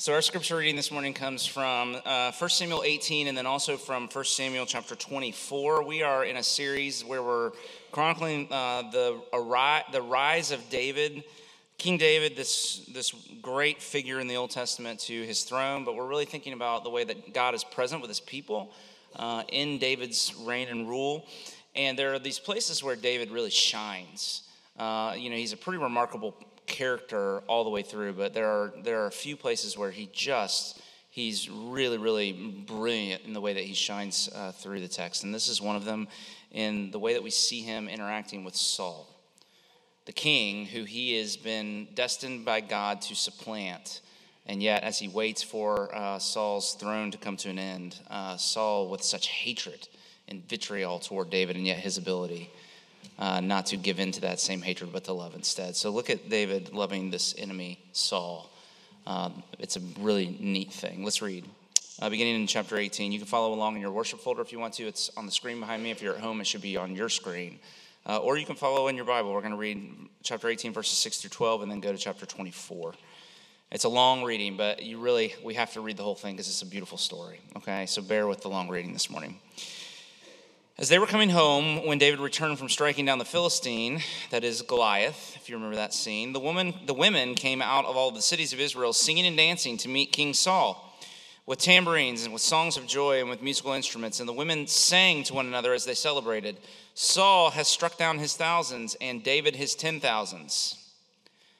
So, our scripture reading this morning comes from uh, 1 Samuel 18 and then also from 1 Samuel chapter 24. We are in a series where we're chronicling uh, the, the rise of David, King David, this, this great figure in the Old Testament, to his throne. But we're really thinking about the way that God is present with his people uh, in David's reign and rule. And there are these places where David really shines. Uh, you know, he's a pretty remarkable character all the way through, but there are there are a few places where he just he's really really brilliant in the way that he shines uh, through the text, and this is one of them in the way that we see him interacting with Saul, the king who he has been destined by God to supplant. And yet, as he waits for uh, Saul's throne to come to an end, uh, Saul, with such hatred and vitriol toward David, and yet his ability uh, not to give in to that same hatred, but to love instead. So look at David loving this enemy, Saul. Um, it's a really neat thing. Let's read. Uh, beginning in chapter 18. You can follow along in your worship folder if you want to. It's on the screen behind me. If you're at home, it should be on your screen. Uh, or you can follow in your Bible. We're going to read chapter 18, verses 6 through 12, and then go to chapter 24. It's a long reading, but you really, we have to read the whole thing because it's a beautiful story. Okay, so bear with the long reading this morning. As they were coming home, when David returned from striking down the Philistine, that is Goliath, if you remember that scene, the, woman, the women came out of all the cities of Israel singing and dancing to meet King Saul with tambourines and with songs of joy and with musical instruments. And the women sang to one another as they celebrated Saul has struck down his thousands and David his ten thousands.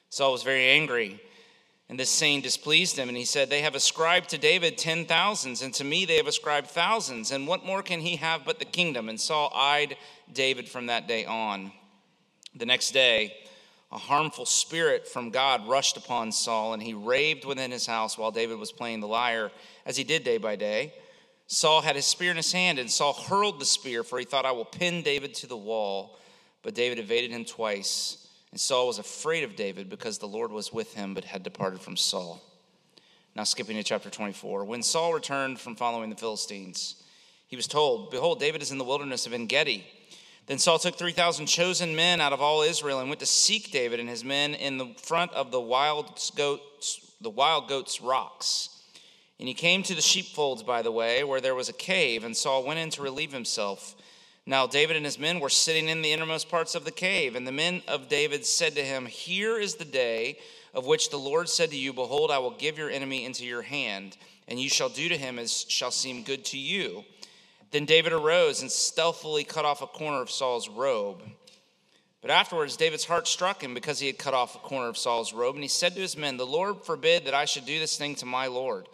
Saul was very angry and this saying displeased him, and he said, They have ascribed to David ten thousands, and to me they have ascribed thousands. And what more can he have but the kingdom? And Saul eyed David from that day on. The next day, a harmful spirit from God rushed upon Saul, and he raved within his house while David was playing the lyre, as he did day by day. Saul had his spear in his hand, and Saul hurled the spear, for he thought, I will pin David to the wall. But David evaded him twice. And Saul was afraid of David because the Lord was with him, but had departed from Saul. Now, skipping to chapter 24. When Saul returned from following the Philistines, he was told, Behold, David is in the wilderness of En Gedi. Then Saul took 3,000 chosen men out of all Israel and went to seek David and his men in the front of the wild goats, the wild goats' rocks. And he came to the sheepfolds by the way, where there was a cave, and Saul went in to relieve himself. Now David and his men were sitting in the innermost parts of the cave, and the men of David said to him, Here is the day of which the Lord said to you, Behold, I will give your enemy into your hand, and you shall do to him as shall seem good to you. Then David arose and stealthily cut off a corner of Saul's robe. But afterwards, David's heart struck him because he had cut off a corner of Saul's robe, and he said to his men, The Lord forbid that I should do this thing to my Lord,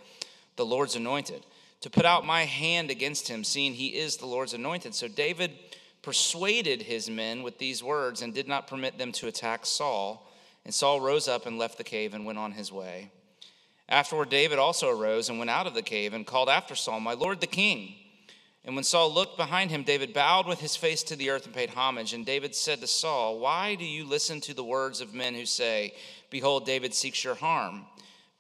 the Lord's anointed to put out my hand against him, seeing he is the Lord's anointed. So David persuaded his men with these words and did not permit them to attack Saul. And Saul rose up and left the cave and went on his way. Afterward, David also arose and went out of the cave and called after Saul, My Lord the king. And when Saul looked behind him, David bowed with his face to the earth and paid homage. And David said to Saul, Why do you listen to the words of men who say, Behold, David seeks your harm?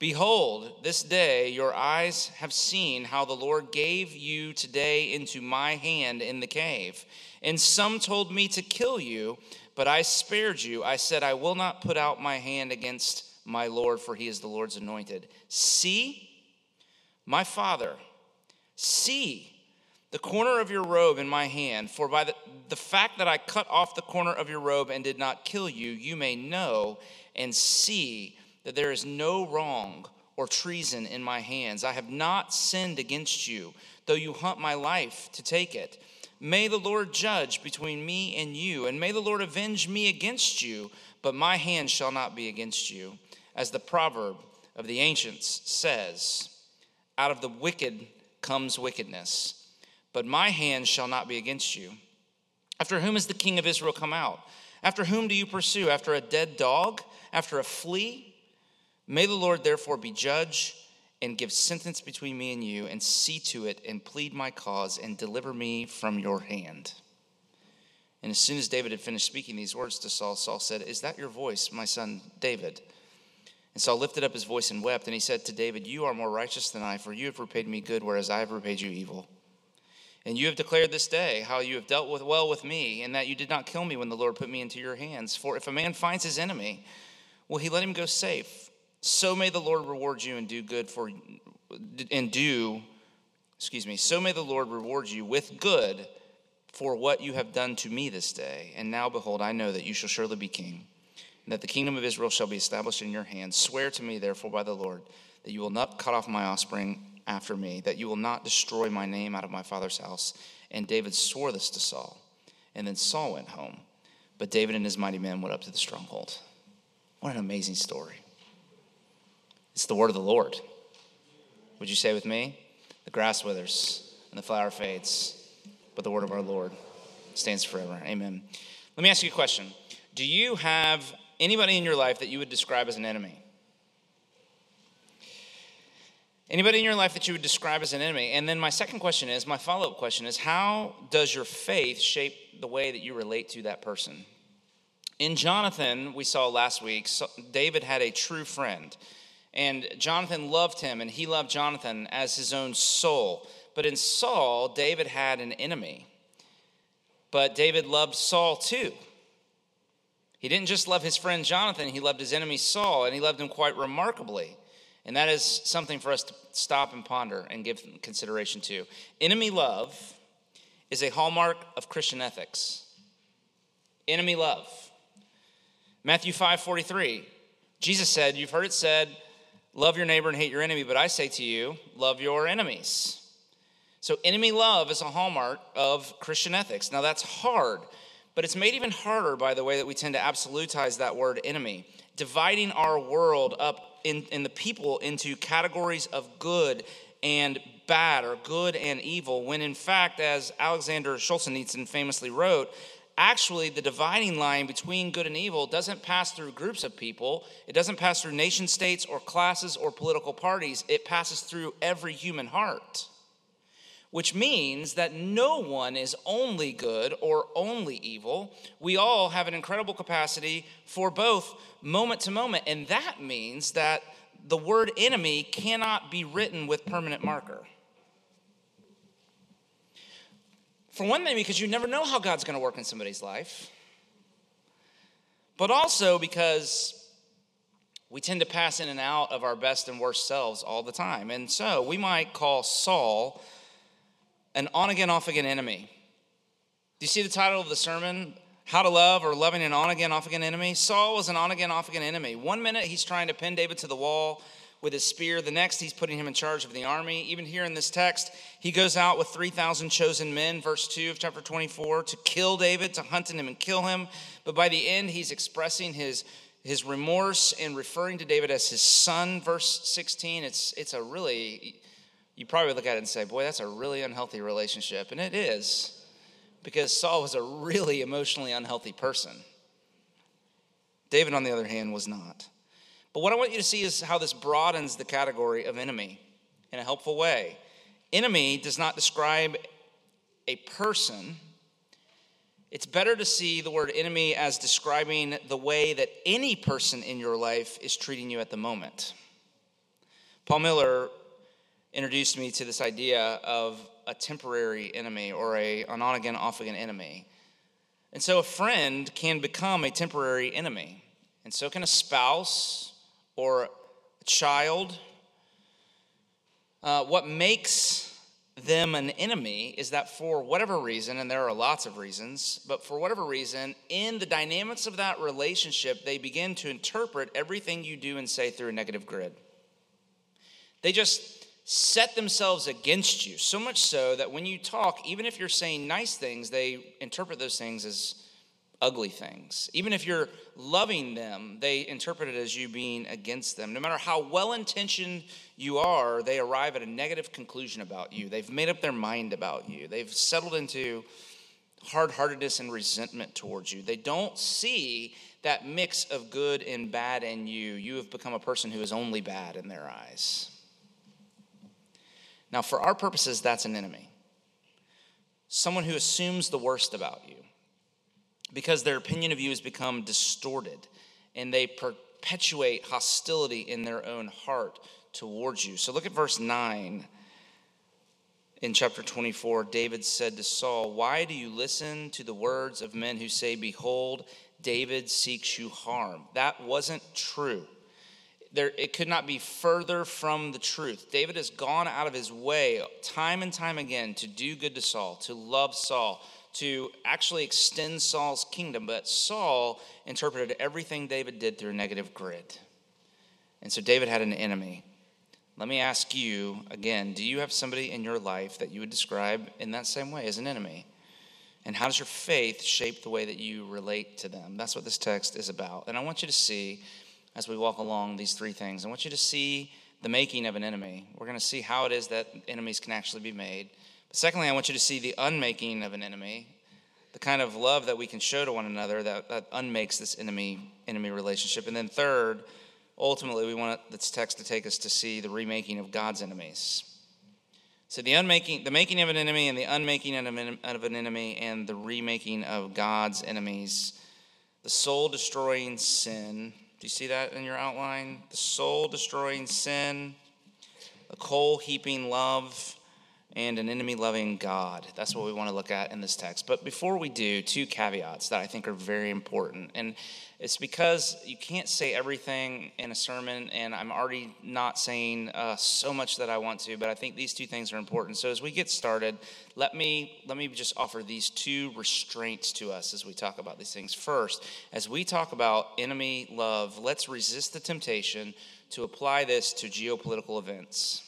Behold, this day your eyes have seen how the Lord gave you today into my hand in the cave. And some told me to kill you, but I spared you. I said, I will not put out my hand against my Lord, for he is the Lord's anointed. See, my father, see the corner of your robe in my hand, for by the, the fact that I cut off the corner of your robe and did not kill you, you may know and see that there is no wrong or treason in my hands. I have not sinned against you, though you hunt my life to take it. May the Lord judge between me and you, and may the Lord avenge me against you, but my hand shall not be against you. As the proverb of the ancients says, out of the wicked comes wickedness, but my hand shall not be against you. After whom is the king of Israel come out? After whom do you pursue? After a dead dog? After a flea? May the Lord therefore be judge and give sentence between me and you, and see to it and plead my cause and deliver me from your hand. And as soon as David had finished speaking these words to Saul, Saul said, Is that your voice, my son David? And Saul lifted up his voice and wept, and he said to David, You are more righteous than I, for you have repaid me good, whereas I have repaid you evil. And you have declared this day how you have dealt with well with me, and that you did not kill me when the Lord put me into your hands. For if a man finds his enemy, will he let him go safe? So may the Lord reward you and do good for and do excuse me, so may the Lord reward you with good for what you have done to me this day. And now behold, I know that you shall surely be king, and that the kingdom of Israel shall be established in your hands. Swear to me therefore by the Lord that you will not cut off my offspring after me, that you will not destroy my name out of my father's house. And David swore this to Saul. And then Saul went home. But David and his mighty men went up to the stronghold. What an amazing story. It's the word of the Lord. Would you say with me? The grass withers and the flower fades, but the word of our Lord stands forever. Amen. Let me ask you a question Do you have anybody in your life that you would describe as an enemy? Anybody in your life that you would describe as an enemy? And then my second question is my follow up question is how does your faith shape the way that you relate to that person? In Jonathan, we saw last week, David had a true friend. And Jonathan loved him, and he loved Jonathan as his own soul. But in Saul, David had an enemy. But David loved Saul too. He didn't just love his friend Jonathan, he loved his enemy Saul, and he loved him quite remarkably. And that is something for us to stop and ponder and give consideration to. Enemy love is a hallmark of Christian ethics. Enemy love. Matthew 5 43, Jesus said, You've heard it said, love your neighbor and hate your enemy, but I say to you, love your enemies. So, enemy love is a hallmark of Christian ethics. Now, that's hard, but it's made even harder by the way that we tend to absolutize that word enemy, dividing our world up in, in the people into categories of good and bad or good and evil, when in fact, as Alexander Solzhenitsyn famously wrote, actually the dividing line between good and evil doesn't pass through groups of people, it doesn't pass through nation states or classes or political parties, it passes through every human heart. Which means that no one is only good or only evil. We all have an incredible capacity for both moment to moment. And that means that the word enemy cannot be written with permanent marker. For one thing, because you never know how God's going to work in somebody's life, but also because we tend to pass in and out of our best and worst selves all the time. And so we might call Saul an on again, off again enemy. Do you see the title of the sermon? How to Love or Loving an On Again, Off Again Enemy. Saul was an on again, off again enemy. One minute he's trying to pin David to the wall with his spear, the next he's putting him in charge of the army. Even here in this text, he goes out with 3,000 chosen men, verse 2 of chapter 24, to kill David, to hunt him and kill him. But by the end, he's expressing his, his remorse and referring to David as his son, verse 16. It's, it's a really, you probably look at it and say, boy, that's a really unhealthy relationship. And it is because Saul was a really emotionally unhealthy person. David, on the other hand, was not. But what I want you to see is how this broadens the category of enemy in a helpful way. Enemy does not describe a person. It's better to see the word enemy as describing the way that any person in your life is treating you at the moment. Paul Miller introduced me to this idea of a temporary enemy or a, an on again, off again enemy. And so a friend can become a temporary enemy. And so can a spouse or child. Uh, what makes them an enemy is that for whatever reason, and there are lots of reasons, but for whatever reason, in the dynamics of that relationship, they begin to interpret everything you do and say through a negative grid. They just set themselves against you, so much so that when you talk, even if you're saying nice things, they interpret those things as ugly things. Even if you're loving them, they interpret it as you being against them. No matter how well intentioned you are, they arrive at a negative conclusion about you. They've made up their mind about you, they've settled into hard heartedness and resentment towards you. They don't see that mix of good and bad in you. You have become a person who is only bad in their eyes. Now, for our purposes, that's an enemy. Someone who assumes the worst about you because their opinion of you has become distorted and they perpetuate hostility in their own heart towards you. So look at verse 9. In chapter 24, David said to Saul, Why do you listen to the words of men who say, Behold, David seeks you harm? That wasn't true there, it could not be further from the truth. David has gone out of his way time and time again to do good to Saul, to love Saul, to actually extend Saul's kingdom. But Saul interpreted everything David did through a negative grid. And so David had an enemy. Let me ask you again do you have somebody in your life that you would describe in that same way as an enemy? And how does your faith shape the way that you relate to them? That's what this text is about. And I want you to see as we walk along these three things. I want you to see the making of an enemy. We're going to see how it is that enemies can actually be made. But secondly, I want you to see the unmaking of an enemy, the kind of love that we can show to one another that, that unmakes this enemy enemy relationship. And then third, ultimately, we want this text to take us to see the remaking of God's enemies. So the unmaking, the making of an enemy, and the unmaking of an enemy, and the remaking of God's enemies, the soul destroying sin do you see that in your outline? The soul destroying sin, the coal heaping love, and an enemy loving God. That's what we want to look at in this text. But before we do, two caveats that I think are very important. And it's because you can't say everything in a sermon, and I'm already not saying uh, so much that I want to, but I think these two things are important. So as we get started, let me let me just offer these two restraints to us as we talk about these things. First, as we talk about enemy love, let's resist the temptation to apply this to geopolitical events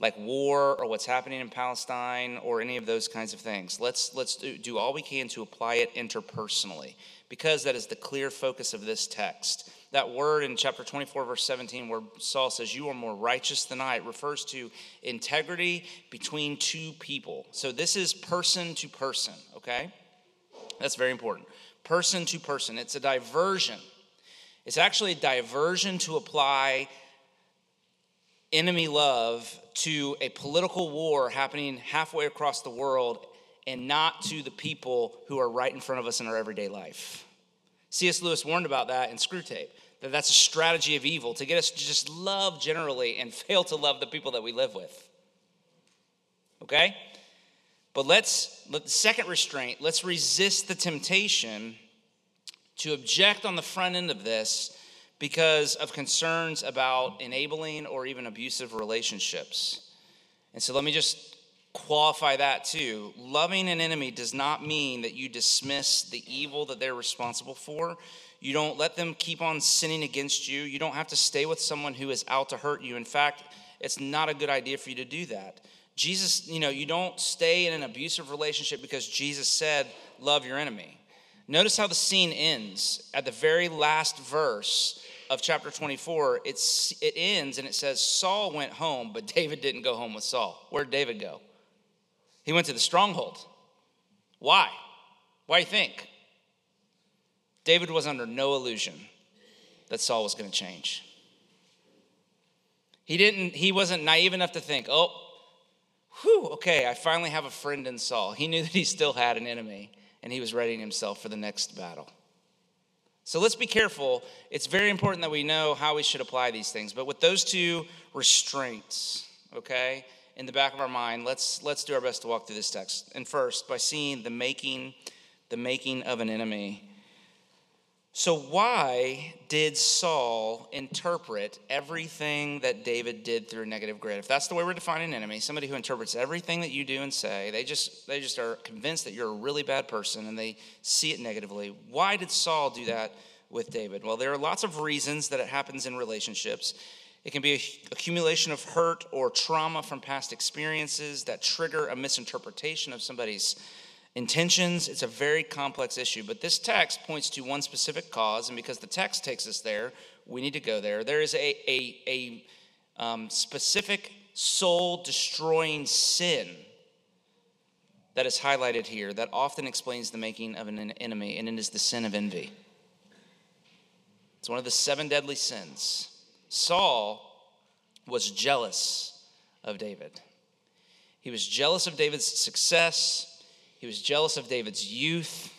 like war or what's happening in Palestine or any of those kinds of things. Let's let's do, do all we can to apply it interpersonally because that is the clear focus of this text. That word in chapter 24, verse 17, where Saul says, You are more righteous than I, refers to integrity between two people. So this is person to person, okay? That's very important. Person to person. It's a diversion. It's actually a diversion to apply enemy love to a political war happening halfway across the world and not to the people who are right in front of us in our everyday life. C.S. Lewis warned about that in Screwtape, that that's a strategy of evil to get us to just love generally and fail to love the people that we live with. Okay? But let's, let the second restraint, let's resist the temptation to object on the front end of this because of concerns about enabling or even abusive relationships. And so let me just qualify that too. Loving an enemy does not mean that you dismiss the evil that they're responsible for. You don't let them keep on sinning against you. You don't have to stay with someone who is out to hurt you. In fact, it's not a good idea for you to do that. Jesus, you know, you don't stay in an abusive relationship because Jesus said, love your enemy. Notice how the scene ends at the very last verse of chapter 24. It's, it ends and it says, Saul went home, but David didn't go home with Saul. Where'd David go? He went to the stronghold. Why? Why do you think? David was under no illusion that Saul was going to change. He didn't he wasn't naive enough to think, "Oh, whew, okay, I finally have a friend in Saul." He knew that he still had an enemy and he was readying himself for the next battle. So let's be careful. It's very important that we know how we should apply these things. But with those two restraints, okay? in the back of our mind, let's let's do our best to walk through this text. And first, by seeing the making the making of an enemy. So why did Saul interpret everything that David did through a negative grid? If that's the way we're defining an enemy, somebody who interprets everything that you do and say, they just they just are convinced that you're a really bad person and they see it negatively. Why did Saul do that with David? Well, there are lots of reasons that it happens in relationships. It can be an accumulation of hurt or trauma from past experiences that trigger a misinterpretation of somebody's intentions. It's a very complex issue, but this text points to one specific cause, and because the text takes us there, we need to go there. There is a, a, a um, specific soul destroying sin that is highlighted here that often explains the making of an enemy, and it is the sin of envy. It's one of the seven deadly sins. Saul was jealous of David. He was jealous of David's success. He was jealous of David's youth.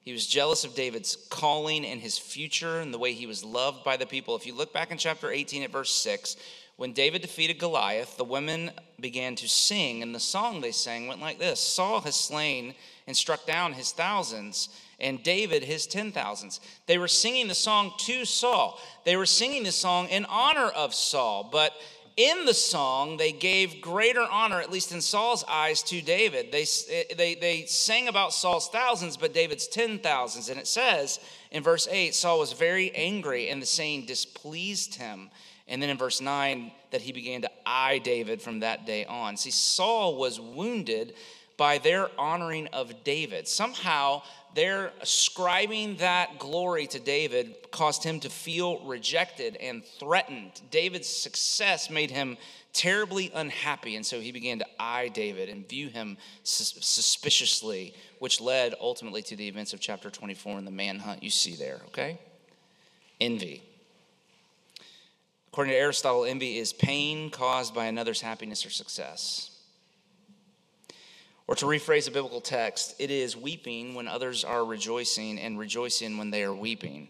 He was jealous of David's calling and his future and the way he was loved by the people. If you look back in chapter 18 at verse 6, when David defeated Goliath, the women began to sing, and the song they sang went like this Saul has slain and struck down his thousands, and David his ten thousands. They were singing the song to Saul. They were singing the song in honor of Saul, but in the song, they gave greater honor, at least in Saul's eyes, to David. They, eh, they, they sang about Saul's thousands, but David's ten thousands. And it says in verse 8 Saul was very angry, and the saying displeased him. And then in verse 9, that he began to eye David from that day on. See, Saul was wounded by their honoring of David. Somehow, their ascribing that glory to David caused him to feel rejected and threatened. David's success made him terribly unhappy, and so he began to eye David and view him suspiciously, which led ultimately to the events of chapter 24 and the manhunt you see there, okay? Envy. According to Aristotle, envy is pain caused by another's happiness or success. Or to rephrase a biblical text, it is weeping when others are rejoicing and rejoicing when they are weeping.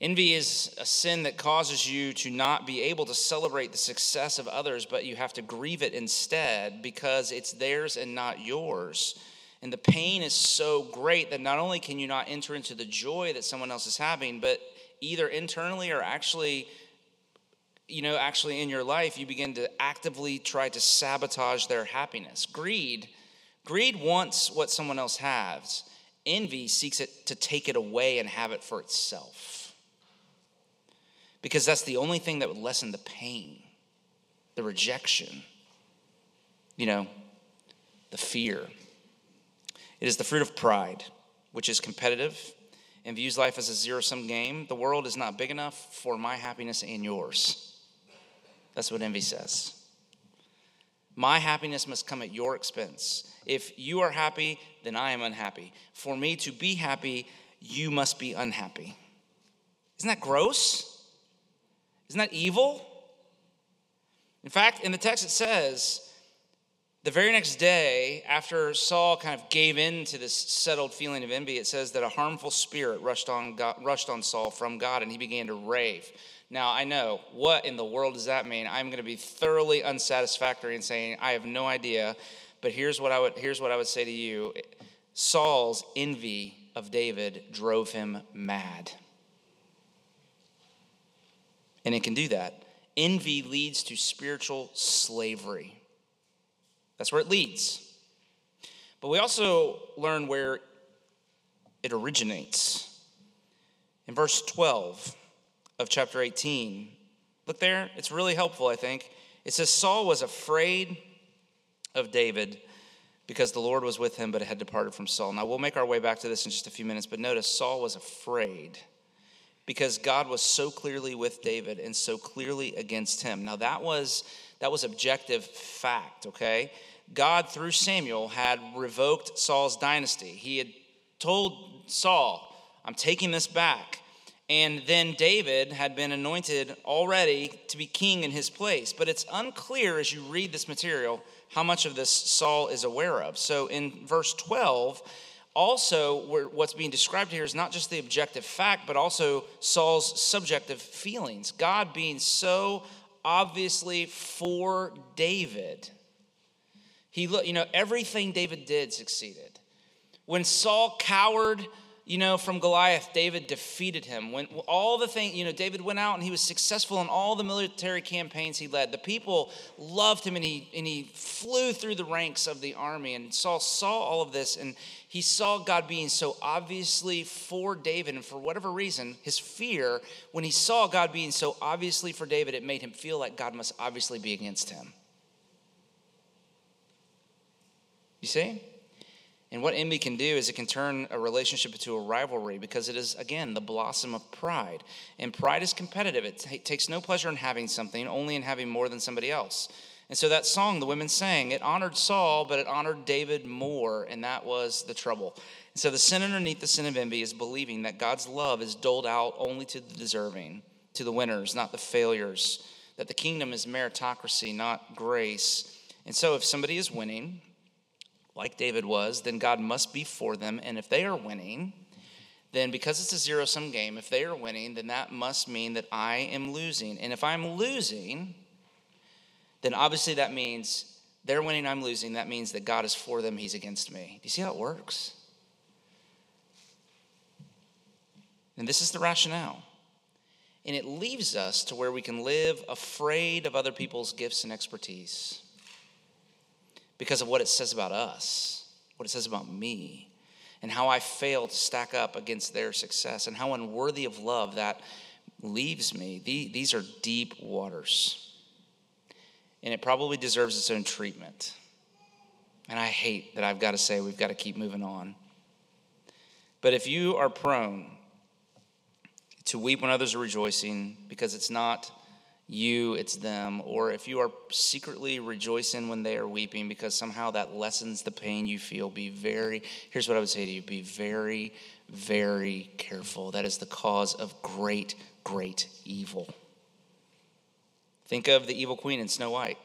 Envy is a sin that causes you to not be able to celebrate the success of others, but you have to grieve it instead because it's theirs and not yours. And the pain is so great that not only can you not enter into the joy that someone else is having, but either internally or actually you know actually in your life you begin to actively try to sabotage their happiness greed Greed wants what someone else has, envy seeks it to take it away and have it for itself. Because that's the only thing that would lessen the pain, the rejection, you know, the fear. It is the fruit of pride, which is competitive and views life as a zero sum game. The world is not big enough for my happiness and yours. That's what envy says. My happiness must come at your expense. If you are happy, then I am unhappy. For me to be happy, you must be unhappy. Isn't that gross? Isn't that evil? In fact, in the text it says, the very next day, after Saul kind of gave in to this settled feeling of envy, it says that a harmful spirit rushed on, God, rushed on Saul from God and he began to rave. Now, I know, what in the world does that mean? I'm going to be thoroughly unsatisfactory in saying, I have no idea. But here's what I would here's what I would say to you. Saul's envy of David drove him mad. And it can do that. Envy leads to spiritual slavery. That's where it leads. But we also learn where it originates. In verse 12 of chapter 18, look there, it's really helpful, I think. It says, Saul was afraid of David because the Lord was with him, but had departed from Saul. Now, we'll make our way back to this in just a few minutes, but notice Saul was afraid because God was so clearly with David and so clearly against him. Now, that was, that was objective fact, okay? God, through Samuel, had revoked Saul's dynasty. He had told Saul, I'm taking this back. And then David had been anointed already to be king in his place. But it's unclear as you read this material how much of this Saul is aware of. So in verse 12, also what's being described here is not just the objective fact, but also Saul's subjective feelings. God being so obviously for David. He look, you know, everything David did succeeded. When Saul cowered you know, from Goliath, David defeated him. When all the things, you know, David went out and he was successful in all the military campaigns he led. The people loved him and he and he flew through the ranks of the army. And Saul saw all of this and he saw God being so obviously for David. And for whatever reason, his fear, when he saw God being so obviously for David, it made him feel like God must obviously be against him. You see? And what envy can do is it can turn a relationship into a rivalry because it is, again, the blossom of pride. And pride is competitive. It t- takes no pleasure in having something, only in having more than somebody else. And so that song the women sang, it honored Saul, but it honored David more, and that was the trouble. And so the sin underneath the sin of envy is believing that God's love is doled out only to the deserving, to the winners, not the failures, that the kingdom is meritocracy, not grace. And so if somebody is winning, like David was, then God must be for them. And if they are winning, then because it's a zero sum game, if they are winning, then that must mean that I am losing. And if I'm losing, then obviously that means they're winning, I'm losing. That means that God is for them, He's against me. Do you see how it works? And this is the rationale. And it leaves us to where we can live afraid of other people's gifts and expertise because of what it says about us, what it says about me, and how I fail to stack up against their success, and how unworthy of love that leaves me. These are deep waters. And it probably deserves its own treatment. And I hate that I've got to say we've got to keep moving on. But if you are prone to weep when others are rejoicing because it's not you, it's them, or if you are secretly rejoicing when they are weeping because somehow that lessens the pain you feel, be very, here's what I would say to you be very, very careful. That is the cause of great, great evil. Think of the evil queen in Snow White,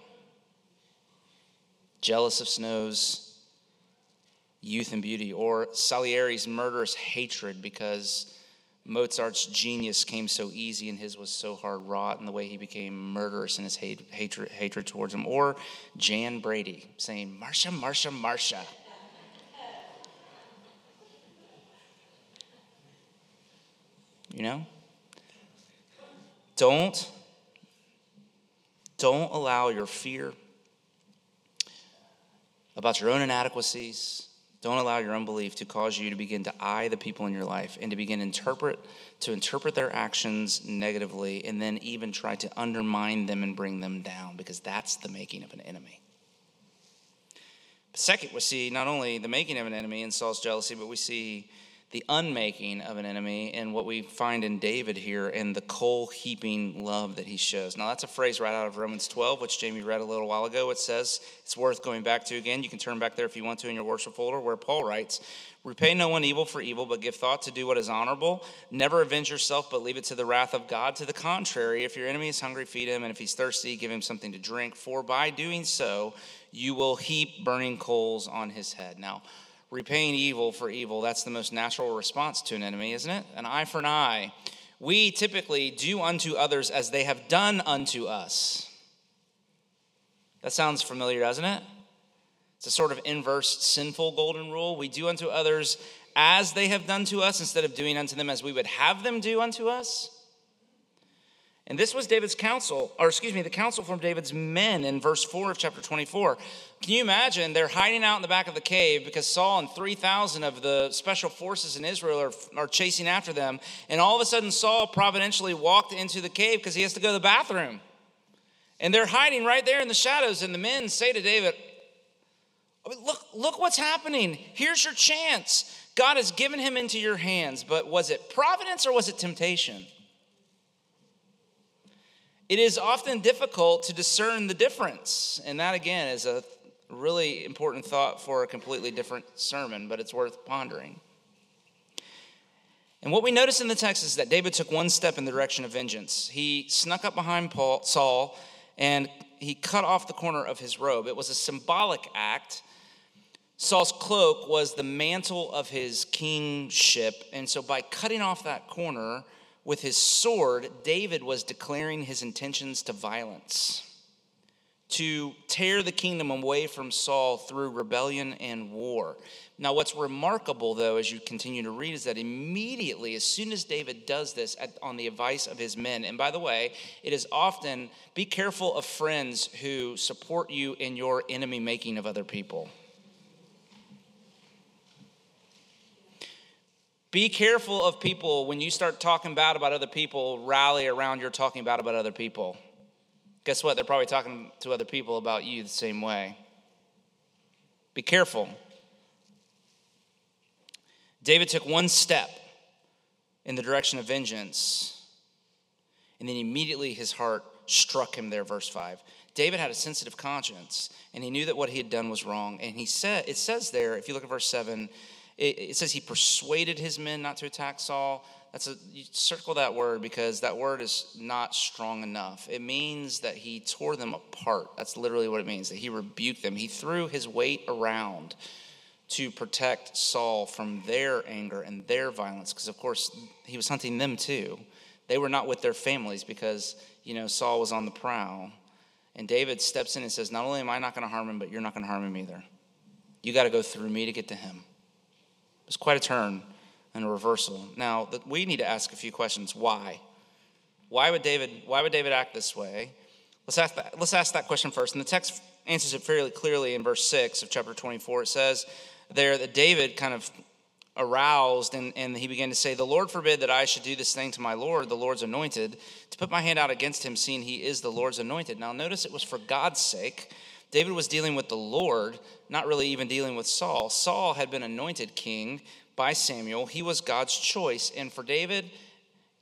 jealous of Snow's youth and beauty, or Salieri's murderous hatred because Mozart's genius came so easy and his was so hard wrought, and the way he became murderous in his hate, hatred, hatred towards him. Or Jan Brady saying, Marcia, Marcia, Marcia. You know? Don't, don't allow your fear about your own inadequacies, don't allow your unbelief to cause you to begin to eye the people in your life and to begin interpret to interpret their actions negatively and then even try to undermine them and bring them down because that's the making of an enemy. Second, we see not only the making of an enemy in Saul's jealousy, but we see the unmaking of an enemy and what we find in David here and the coal heaping love that he shows. Now, that's a phrase right out of Romans 12, which Jamie read a little while ago. It says it's worth going back to again. You can turn back there if you want to in your worship folder, where Paul writes, Repay no one evil for evil, but give thought to do what is honorable. Never avenge yourself, but leave it to the wrath of God. To the contrary, if your enemy is hungry, feed him, and if he's thirsty, give him something to drink. For by doing so, you will heap burning coals on his head. Now, repaying evil for evil, that's the most natural response to an enemy, isn't it? An eye for an eye. We typically do unto others as they have done unto us. That sounds familiar, doesn't it? It's a sort of inverse sinful golden rule. We do unto others as they have done to us instead of doing unto them as we would have them do unto us. And this was David's counsel, or excuse me, the counsel from David's men in verse 4 of chapter 24. Can you imagine? They're hiding out in the back of the cave because Saul and 3,000 of the special forces in Israel are, are chasing after them. And all of a sudden, Saul providentially walked into the cave because he has to go to the bathroom. And they're hiding right there in the shadows. And the men say to David, Look, look what's happening. Here's your chance. God has given him into your hands. But was it providence or was it temptation? It is often difficult to discern the difference. And that, again, is a really important thought for a completely different sermon, but it's worth pondering. And what we notice in the text is that David took one step in the direction of vengeance. He snuck up behind Paul, Saul and he cut off the corner of his robe. It was a symbolic act. Saul's cloak was the mantle of his kingship. And so by cutting off that corner, with his sword, David was declaring his intentions to violence, to tear the kingdom away from Saul through rebellion and war. Now, what's remarkable, though, as you continue to read, is that immediately, as soon as David does this at, on the advice of his men, and by the way, it is often be careful of friends who support you in your enemy making of other people. Be careful of people when you start talking bad about other people, rally around your talking bad about other people. Guess what? They're probably talking to other people about you the same way. Be careful. David took one step in the direction of vengeance, and then immediately his heart struck him there, verse 5. David had a sensitive conscience, and he knew that what he had done was wrong. And he said, it says there, if you look at verse 7, it, it says he persuaded his men not to attack Saul. That's a circle that word because that word is not strong enough. It means that he tore them apart. That's literally what it means. That he rebuked them. He threw his weight around to protect Saul from their anger and their violence because of course he was hunting them too. They were not with their families because, you know, Saul was on the prowl. And David steps in and says, Not only am I not going to harm him, but you're not going to harm him either. You got to go through me to get to him was quite a turn and a reversal. Now, we need to ask a few questions. Why? Why would David, why would David act this way? Let's ask, that, let's ask that question first. And the text answers it fairly clearly in verse 6 of chapter 24. It says there that David kind of aroused and, and he began to say, The Lord forbid that I should do this thing to my Lord, the Lord's anointed, to put my hand out against him, seeing he is the Lord's anointed. Now, notice it was for God's sake. David was dealing with the Lord, not really even dealing with Saul. Saul had been anointed king by Samuel, he was God's choice. And for David,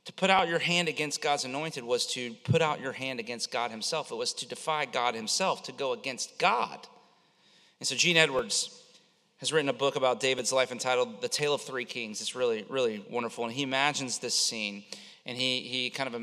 to put out your hand against God's anointed was to put out your hand against God himself. It was to defy God himself, to go against God. And so Gene Edwards has written a book about David's life entitled The Tale of Three Kings. It's really, really wonderful. And he imagines this scene. And he, he kind of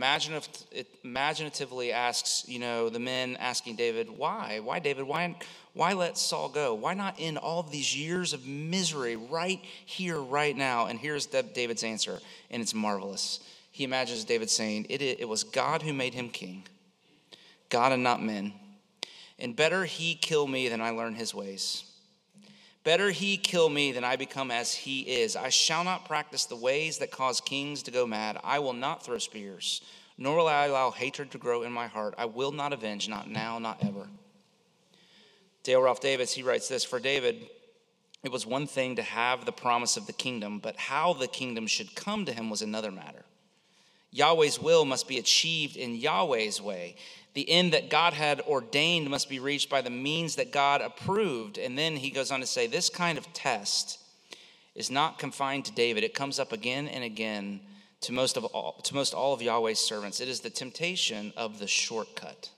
imaginatively asks, you know, the men asking David, why? Why, David? Why, why let Saul go? Why not end all of these years of misery right here, right now? And here's David's answer, and it's marvelous. He imagines David saying, it, it was God who made him king, God and not men. And better he kill me than I learn his ways. Better he kill me than I become as he is. I shall not practice the ways that cause kings to go mad. I will not throw spears, nor will I allow hatred to grow in my heart. I will not avenge, not now, not ever. Dale Ralph Davis, he writes this For David, it was one thing to have the promise of the kingdom, but how the kingdom should come to him was another matter. Yahweh's will must be achieved in Yahweh's way. The end that God had ordained must be reached by the means that God approved. And then he goes on to say, This kind of test is not confined to David. It comes up again and again to most of all, to most all of Yahweh's servants. It is the temptation of the shortcut.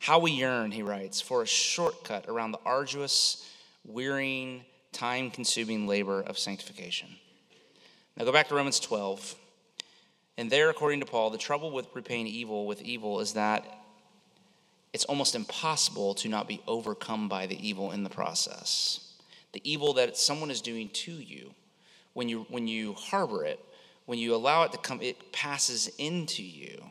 How we yearn, he writes, for a shortcut around the arduous, wearying, time consuming labor of sanctification. Now go back to Romans 12. And there, according to Paul, the trouble with repaying evil with evil is that it's almost impossible to not be overcome by the evil in the process. The evil that someone is doing to you, when you, when you harbor it, when you allow it to come, it passes into you.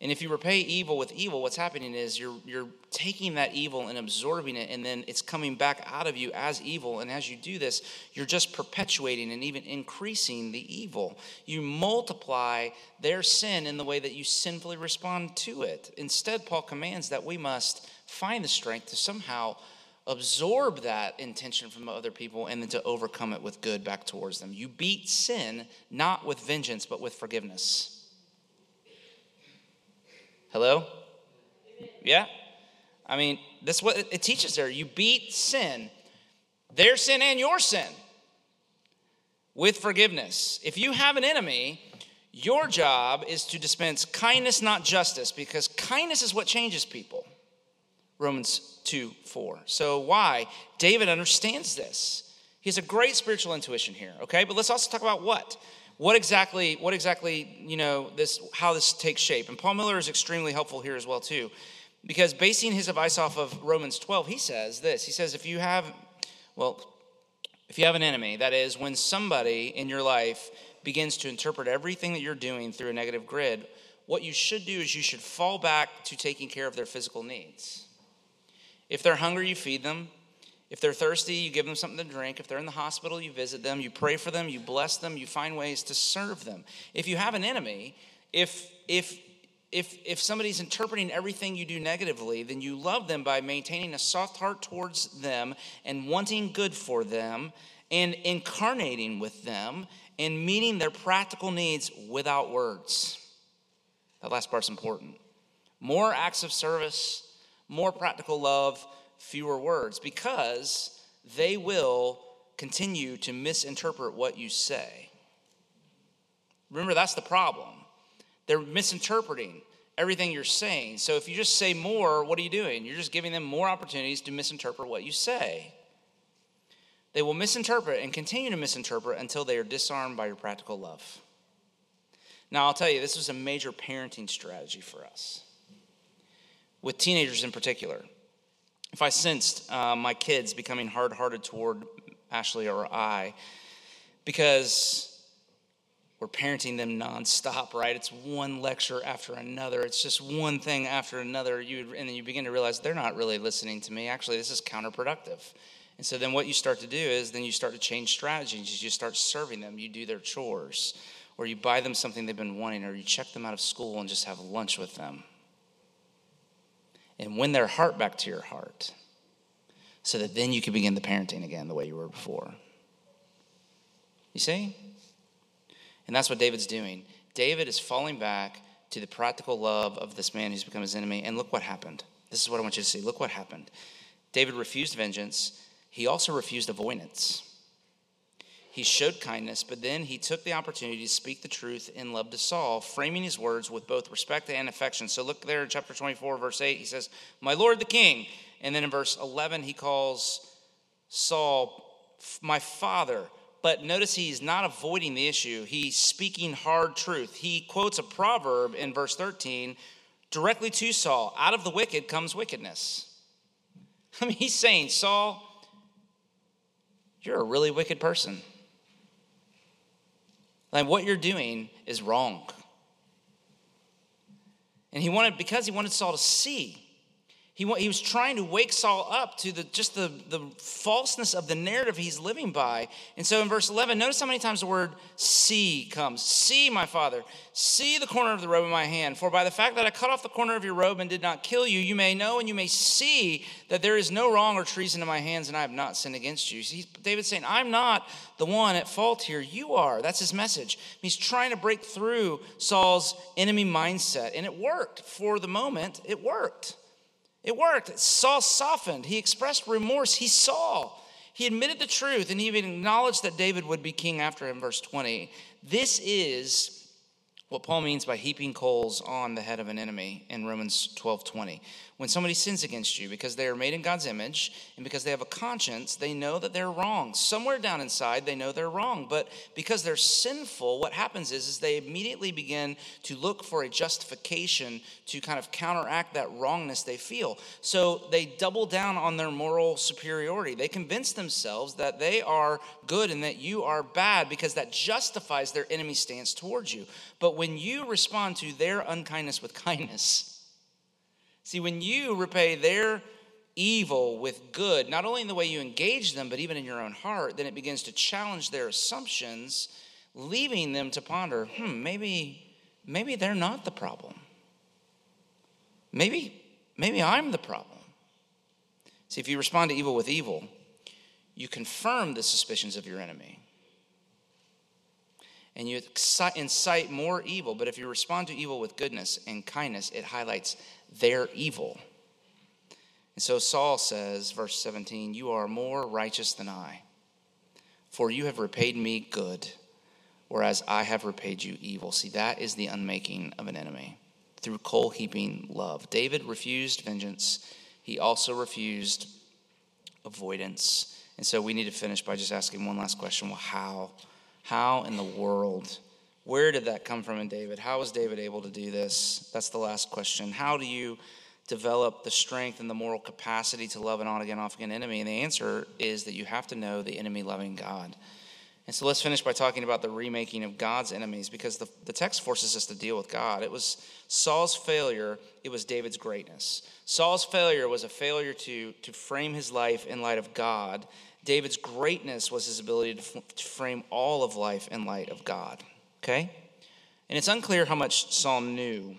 And if you repay evil with evil, what's happening is you're, you're taking that evil and absorbing it, and then it's coming back out of you as evil. And as you do this, you're just perpetuating and even increasing the evil. You multiply their sin in the way that you sinfully respond to it. Instead, Paul commands that we must find the strength to somehow absorb that intention from other people and then to overcome it with good back towards them. You beat sin not with vengeance, but with forgiveness. Hello? Yeah? I mean, that's what it teaches there. You beat sin, their sin and your sin, with forgiveness. If you have an enemy, your job is to dispense kindness, not justice, because kindness is what changes people. Romans 2 4. So, why? David understands this. He has a great spiritual intuition here, okay? But let's also talk about what? What exactly, what exactly, you know, this, how this takes shape. And Paul Miller is extremely helpful here as well, too. Because basing his advice off of Romans 12, he says this. He says, if you have, well, if you have an enemy, that is, when somebody in your life begins to interpret everything that you're doing through a negative grid, what you should do is you should fall back to taking care of their physical needs. If they're hungry, you feed them. If they're thirsty, you give them something to drink. If they're in the hospital, you visit them, you pray for them, you bless them, you find ways to serve them. If you have an enemy, if if if if somebody's interpreting everything you do negatively, then you love them by maintaining a soft heart towards them and wanting good for them and incarnating with them and meeting their practical needs without words. That last part's important. More acts of service, more practical love, fewer words because they will continue to misinterpret what you say. Remember, that's the problem. They're misinterpreting everything you're saying. So if you just say more, what are you doing? You're just giving them more opportunities to misinterpret what you say. They will misinterpret and continue to misinterpret until they are disarmed by your practical love. Now, I'll tell you, this is a major parenting strategy for us, with teenagers in particular if I sensed uh, my kids becoming hard hearted toward Ashley or I, because we're parenting them nonstop, right? It's one lecture after another. It's just one thing after another. You and then you begin to realize they're not really listening to me. Actually, this is counterproductive. And so then what you start to do is then you start to change strategies. You start serving them. You do their chores, or you buy them something they've been wanting, or you check them out of school and just have lunch with them. And win their heart back to your heart so that then you can begin the parenting again the way you were before. You see? And that's what David's doing. David is falling back to the practical love of this man who's become his enemy. And look what happened. This is what I want you to see. Look what happened. David refused vengeance, he also refused avoidance. He showed kindness, but then he took the opportunity to speak the truth in love to Saul, framing his words with both respect and affection. So look there in chapter 24, verse 8. He says, My Lord the king. And then in verse 11, he calls Saul, My father. But notice he's not avoiding the issue, he's speaking hard truth. He quotes a proverb in verse 13 directly to Saul Out of the wicked comes wickedness. I mean, he's saying, Saul, you're a really wicked person. Like what you're doing is wrong. And he wanted, because he wanted Saul to see, he, he was trying to wake Saul up to the, just the, the falseness of the narrative he's living by. And so in verse 11, notice how many times the word see comes. See, my father, see the corner of the robe in my hand. For by the fact that I cut off the corner of your robe and did not kill you, you may know and you may see that there is no wrong or treason in my hands and I have not sinned against you. See, David's saying, I'm not the one at fault here. You are. That's his message. He's trying to break through Saul's enemy mindset. And it worked. For the moment, it worked. It worked. Saul softened. He expressed remorse. He saw. He admitted the truth and he even acknowledged that David would be king after him, verse 20. This is what Paul means by heaping coals on the head of an enemy in Romans 12 20. When somebody sins against you because they are made in God's image and because they have a conscience, they know that they're wrong. Somewhere down inside, they know they're wrong. But because they're sinful, what happens is, is they immediately begin to look for a justification to kind of counteract that wrongness they feel. So they double down on their moral superiority. They convince themselves that they are good and that you are bad because that justifies their enemy stance towards you. But when you respond to their unkindness with kindness, See, when you repay their evil with good, not only in the way you engage them, but even in your own heart, then it begins to challenge their assumptions, leaving them to ponder, hmm, maybe, maybe they're not the problem. Maybe, maybe I'm the problem. See, if you respond to evil with evil, you confirm the suspicions of your enemy. And you incite more evil. But if you respond to evil with goodness and kindness, it highlights their evil. And so Saul says, verse 17, You are more righteous than I, for you have repaid me good, whereas I have repaid you evil. See, that is the unmaking of an enemy through coal heaping love. David refused vengeance, he also refused avoidance. And so we need to finish by just asking one last question well, how? How in the world where did that come from in David? How was David able to do this? That's the last question. How do you develop the strength and the moral capacity to love an on again, off again enemy? And the answer is that you have to know the enemy loving God. And so let's finish by talking about the remaking of God's enemies because the, the text forces us to deal with God. It was Saul's failure, it was David's greatness. Saul's failure was a failure to, to frame his life in light of God. David's greatness was his ability to, f- to frame all of life in light of God. Okay? And it's unclear how much Saul knew,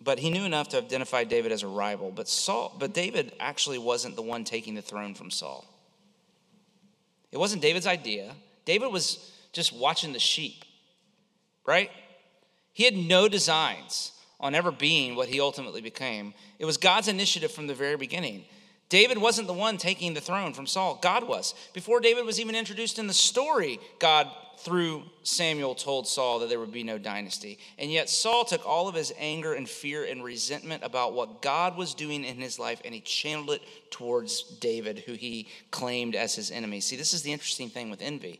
but he knew enough to identify David as a rival. But Saul, but David actually wasn't the one taking the throne from Saul. It wasn't David's idea. David was just watching the sheep, right? He had no designs on ever being what he ultimately became. It was God's initiative from the very beginning. David wasn't the one taking the throne from Saul, God was. Before David was even introduced in the story, God, through Samuel, told Saul that there would be no dynasty. And yet, Saul took all of his anger and fear and resentment about what God was doing in his life and he channeled it towards David, who he claimed as his enemy. See, this is the interesting thing with envy.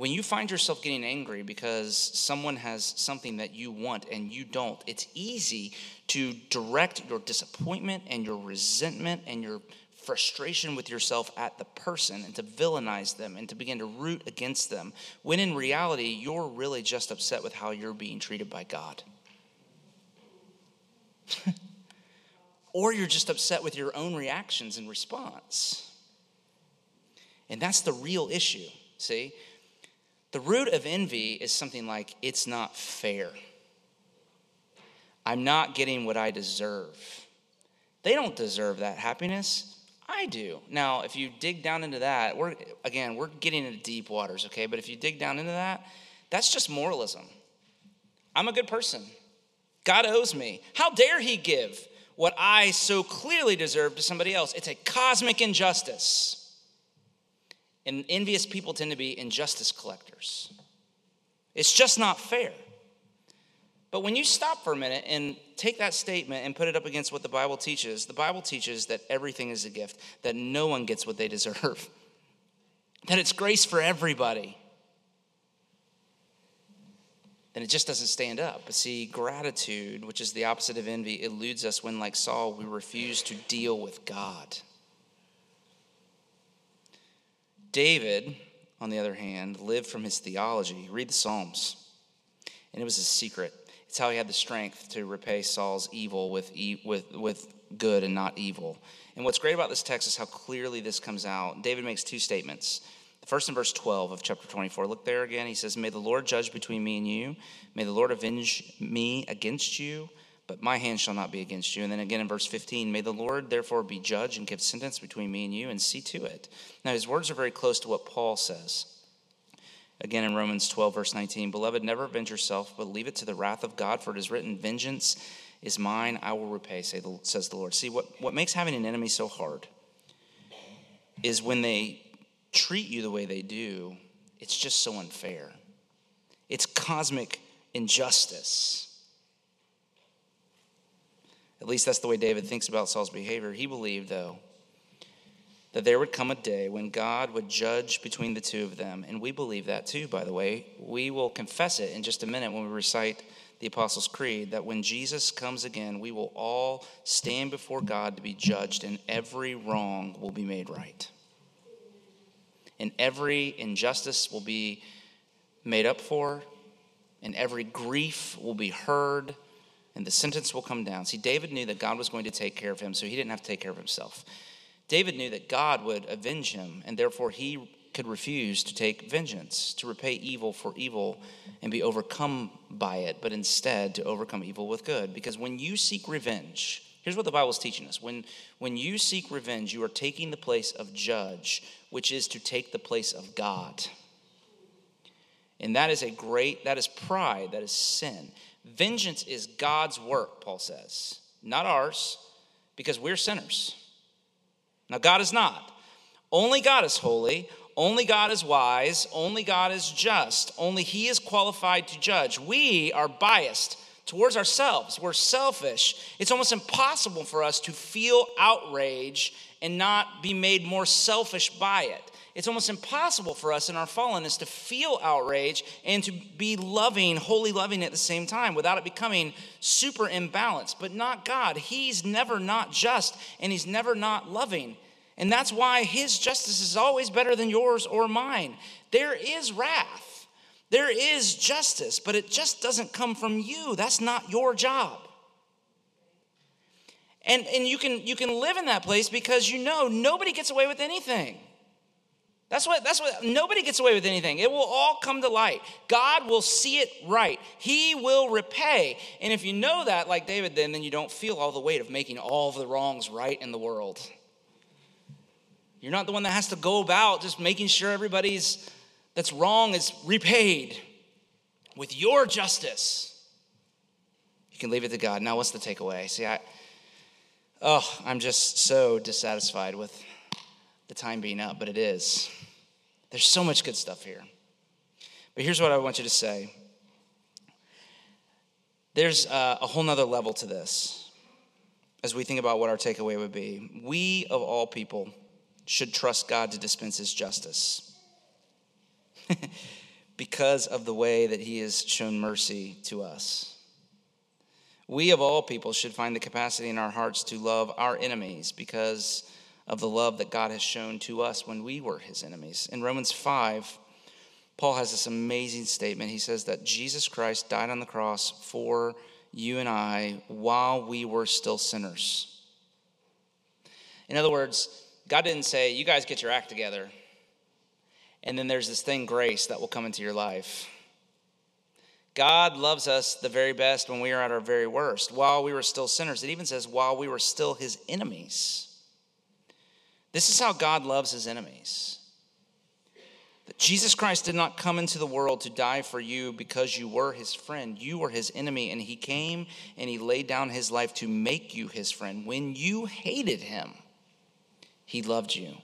When you find yourself getting angry because someone has something that you want and you don't, it's easy to direct your disappointment and your resentment and your frustration with yourself at the person and to villainize them and to begin to root against them, when in reality, you're really just upset with how you're being treated by God. or you're just upset with your own reactions and response. And that's the real issue, see? The root of envy is something like, it's not fair. I'm not getting what I deserve. They don't deserve that happiness. I do. Now, if you dig down into that, we're again, we're getting into deep waters, okay? But if you dig down into that, that's just moralism. I'm a good person. God owes me. How dare he give what I so clearly deserve to somebody else? It's a cosmic injustice. And envious people tend to be injustice collectors. It's just not fair. But when you stop for a minute and take that statement and put it up against what the Bible teaches, the Bible teaches that everything is a gift, that no one gets what they deserve, that it's grace for everybody. Then it just doesn't stand up. But see, gratitude, which is the opposite of envy, eludes us when, like Saul, we refuse to deal with God. David, on the other hand, lived from his theology. Read the Psalms. And it was a secret. It's how he had the strength to repay Saul's evil with, with, with good and not evil. And what's great about this text is how clearly this comes out. David makes two statements. The first in verse 12 of chapter 24. Look there again. He says, May the Lord judge between me and you. May the Lord avenge me against you but my hand shall not be against you. And then again in verse 15, may the Lord therefore be judge and give sentence between me and you, and see to it. Now, his words are very close to what Paul says. Again in Romans 12, verse 19, Beloved, never avenge yourself, but leave it to the wrath of God, for it is written, Vengeance is mine, I will repay, says the Lord. See, what, what makes having an enemy so hard is when they treat you the way they do, it's just so unfair. It's cosmic injustice. At least that's the way David thinks about Saul's behavior. He believed, though, that there would come a day when God would judge between the two of them. And we believe that too, by the way. We will confess it in just a minute when we recite the Apostles' Creed that when Jesus comes again, we will all stand before God to be judged, and every wrong will be made right. And every injustice will be made up for, and every grief will be heard and the sentence will come down. See, David knew that God was going to take care of him, so he didn't have to take care of himself. David knew that God would avenge him, and therefore he could refuse to take vengeance, to repay evil for evil and be overcome by it, but instead to overcome evil with good. Because when you seek revenge, here's what the Bible is teaching us when, when you seek revenge, you are taking the place of judge, which is to take the place of God. And that is a great, that is pride, that is sin. Vengeance is God's work, Paul says, not ours, because we're sinners. Now, God is not. Only God is holy. Only God is wise. Only God is just. Only He is qualified to judge. We are biased towards ourselves. We're selfish. It's almost impossible for us to feel outrage and not be made more selfish by it it's almost impossible for us in our fallenness to feel outrage and to be loving, wholly loving at the same time without it becoming super imbalanced. But not God. He's never not just and He's never not loving. And that's why His justice is always better than yours or mine. There is wrath, there is justice, but it just doesn't come from you. That's not your job. And, and you, can, you can live in that place because you know nobody gets away with anything. That's what, that's what, nobody gets away with anything. It will all come to light. God will see it right. He will repay. And if you know that, like David, then, then you don't feel all the weight of making all of the wrongs right in the world. You're not the one that has to go about just making sure everybody's that's wrong is repaid with your justice. You can leave it to God. Now, what's the takeaway? See, I, oh, I'm just so dissatisfied with the time being up, but it is. There's so much good stuff here. But here's what I want you to say there's a, a whole nother level to this as we think about what our takeaway would be. We, of all people, should trust God to dispense his justice because of the way that he has shown mercy to us. We, of all people, should find the capacity in our hearts to love our enemies because of the love that God has shown to us when we were his enemies. In Romans 5, Paul has this amazing statement. He says that Jesus Christ died on the cross for you and I while we were still sinners. In other words, God didn't say, You guys get your act together. And then there's this thing, grace, that will come into your life. God loves us the very best when we are at our very worst, while we were still sinners. It even says, while we were still his enemies. This is how God loves his enemies. That Jesus Christ did not come into the world to die for you because you were his friend. You were his enemy, and he came and he laid down his life to make you his friend. When you hated him, he loved you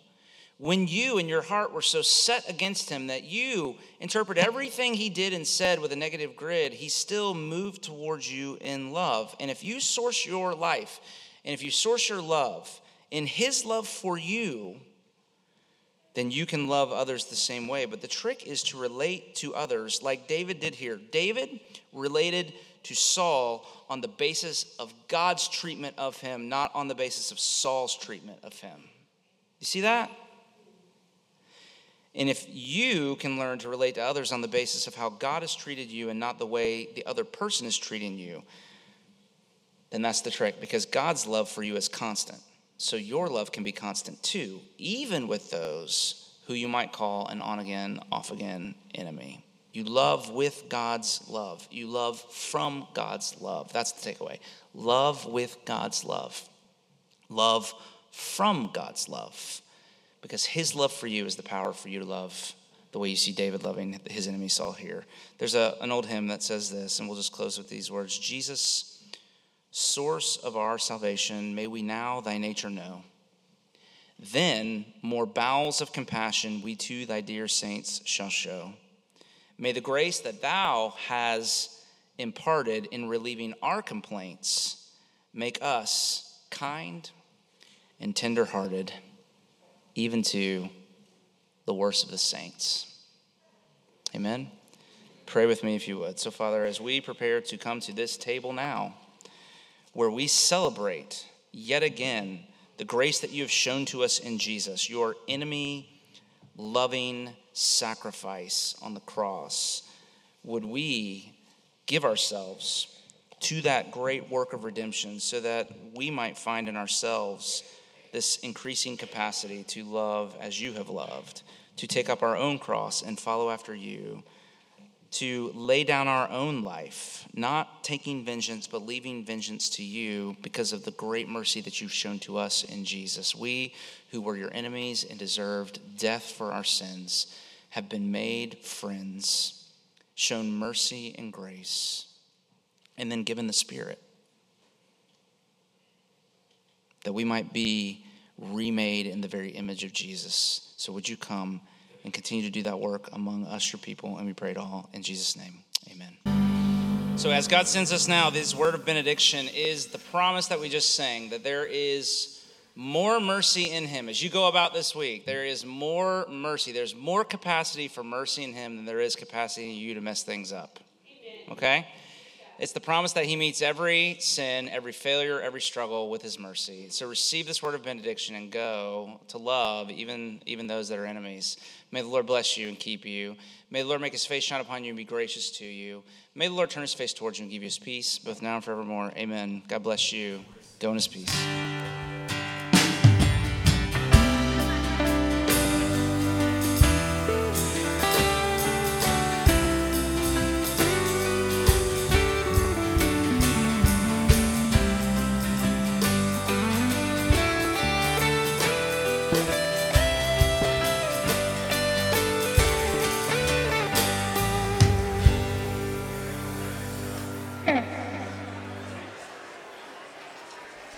when you in your heart were so set against him that you interpret everything he did and said with a negative grid, he still moved towards you in love. And if you source your life and if you source your love in his love for you, then you can love others the same way. But the trick is to relate to others like David did here. David related to Saul on the basis of God's treatment of him, not on the basis of Saul's treatment of him. You see that? And if you can learn to relate to others on the basis of how God has treated you and not the way the other person is treating you, then that's the trick because God's love for you is constant. So your love can be constant too, even with those who you might call an on again, off again enemy. You love with God's love. You love from God's love. That's the takeaway. Love with God's love. Love from God's love because his love for you is the power for you to love the way you see David loving his enemy Saul here. There's a, an old hymn that says this, and we'll just close with these words Jesus, source of our salvation, may we now thy nature know. Then more bowels of compassion we to thy dear saints shall show. May the grace that thou has imparted in relieving our complaints make us kind and tender hearted even to the worst of the saints. Amen. Pray with me if you would. So, Father, as we prepare to come to this table now, where we celebrate yet again the grace that you have shown to us in Jesus, your enemy loving sacrifice on the cross, would we give ourselves to that great work of redemption so that we might find in ourselves this increasing capacity to love as you have loved, to take up our own cross and follow after you, to lay down our own life, not taking vengeance, but leaving vengeance to you because of the great mercy that you've shown to us in Jesus. We, who were your enemies and deserved death for our sins, have been made friends, shown mercy and grace, and then given the Spirit that we might be remade in the very image of Jesus. So would you come and continue to do that work among us, your people? And we pray it all in Jesus' name. Amen. So as God sends us now, this word of benediction is the promise that we just sang that there is more mercy in him. As you go about this week, there is more mercy. There's more capacity for mercy in him than there is capacity in you to mess things up. Okay? It's the promise that He meets every sin, every failure, every struggle with His mercy. So receive this word of benediction and go to love even, even those that are enemies. May the Lord bless you and keep you. May the Lord make His face shine upon you and be gracious to you. May the Lord turn His face towards you and give you His peace, both now and forevermore. Amen. God bless you. Go in His peace.